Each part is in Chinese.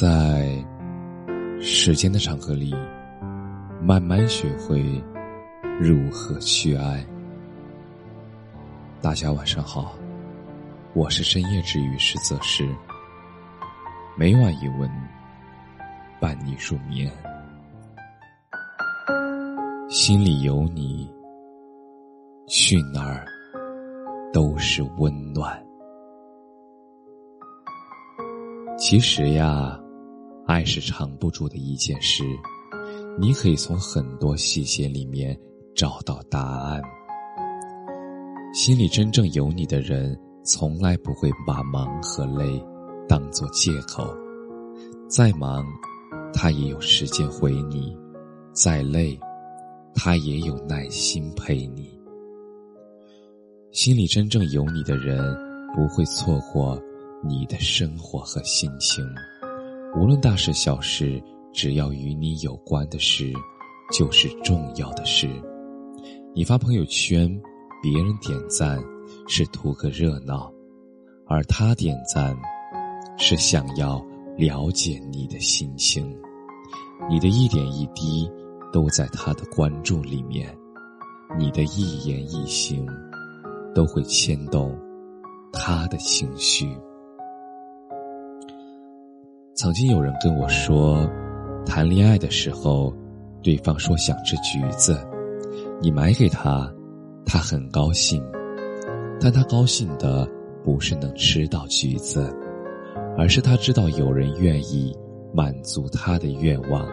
在时间的长河里，慢慢学会如何去爱。大家晚上好，我是深夜治愈师泽师，每晚一文伴你入眠，心里有你，去哪儿都是温暖。其实呀，爱是藏不住的一件事，你可以从很多细节里面找到答案。心里真正有你的人，从来不会把忙和累当做借口。再忙，他也有时间回你；再累，他也有耐心陪你。心里真正有你的人，不会错过。你的生活和心情，无论大事小事，只要与你有关的事，就是重要的事。你发朋友圈，别人点赞是图个热闹，而他点赞是想要了解你的心情。你的一点一滴都在他的关注里面，你的一言一行都会牵动他的情绪。曾经有人跟我说，谈恋爱的时候，对方说想吃橘子，你买给他，他很高兴，但他高兴的不是能吃到橘子，而是他知道有人愿意满足他的愿望，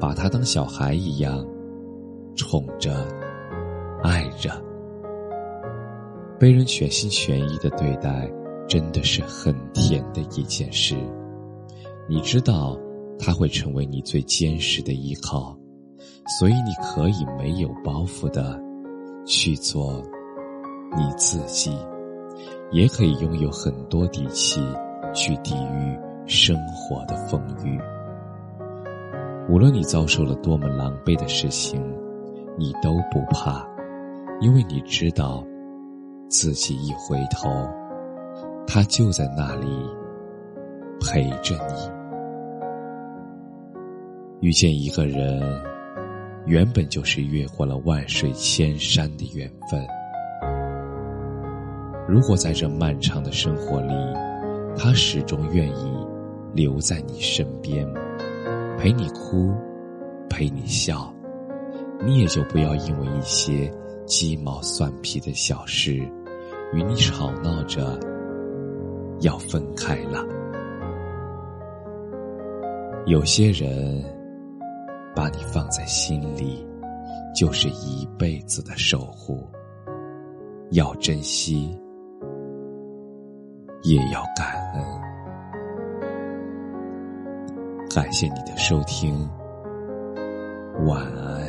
把他当小孩一样宠着、爱着，被人全心全意的对待，真的是很甜的一件事。你知道，他会成为你最坚实的依靠，所以你可以没有包袱的去做你自己，也可以拥有很多底气去抵御生活的风雨。无论你遭受了多么狼狈的事情，你都不怕，因为你知道，自己一回头，他就在那里陪着你。遇见一个人，原本就是越过了万水千山的缘分。如果在这漫长的生活里，他始终愿意留在你身边，陪你哭，陪你笑，你也就不要因为一些鸡毛蒜皮的小事，与你吵闹着要分开了。有些人。把你放在心里，就是一辈子的守护。要珍惜，也要感恩。感谢你的收听，晚安。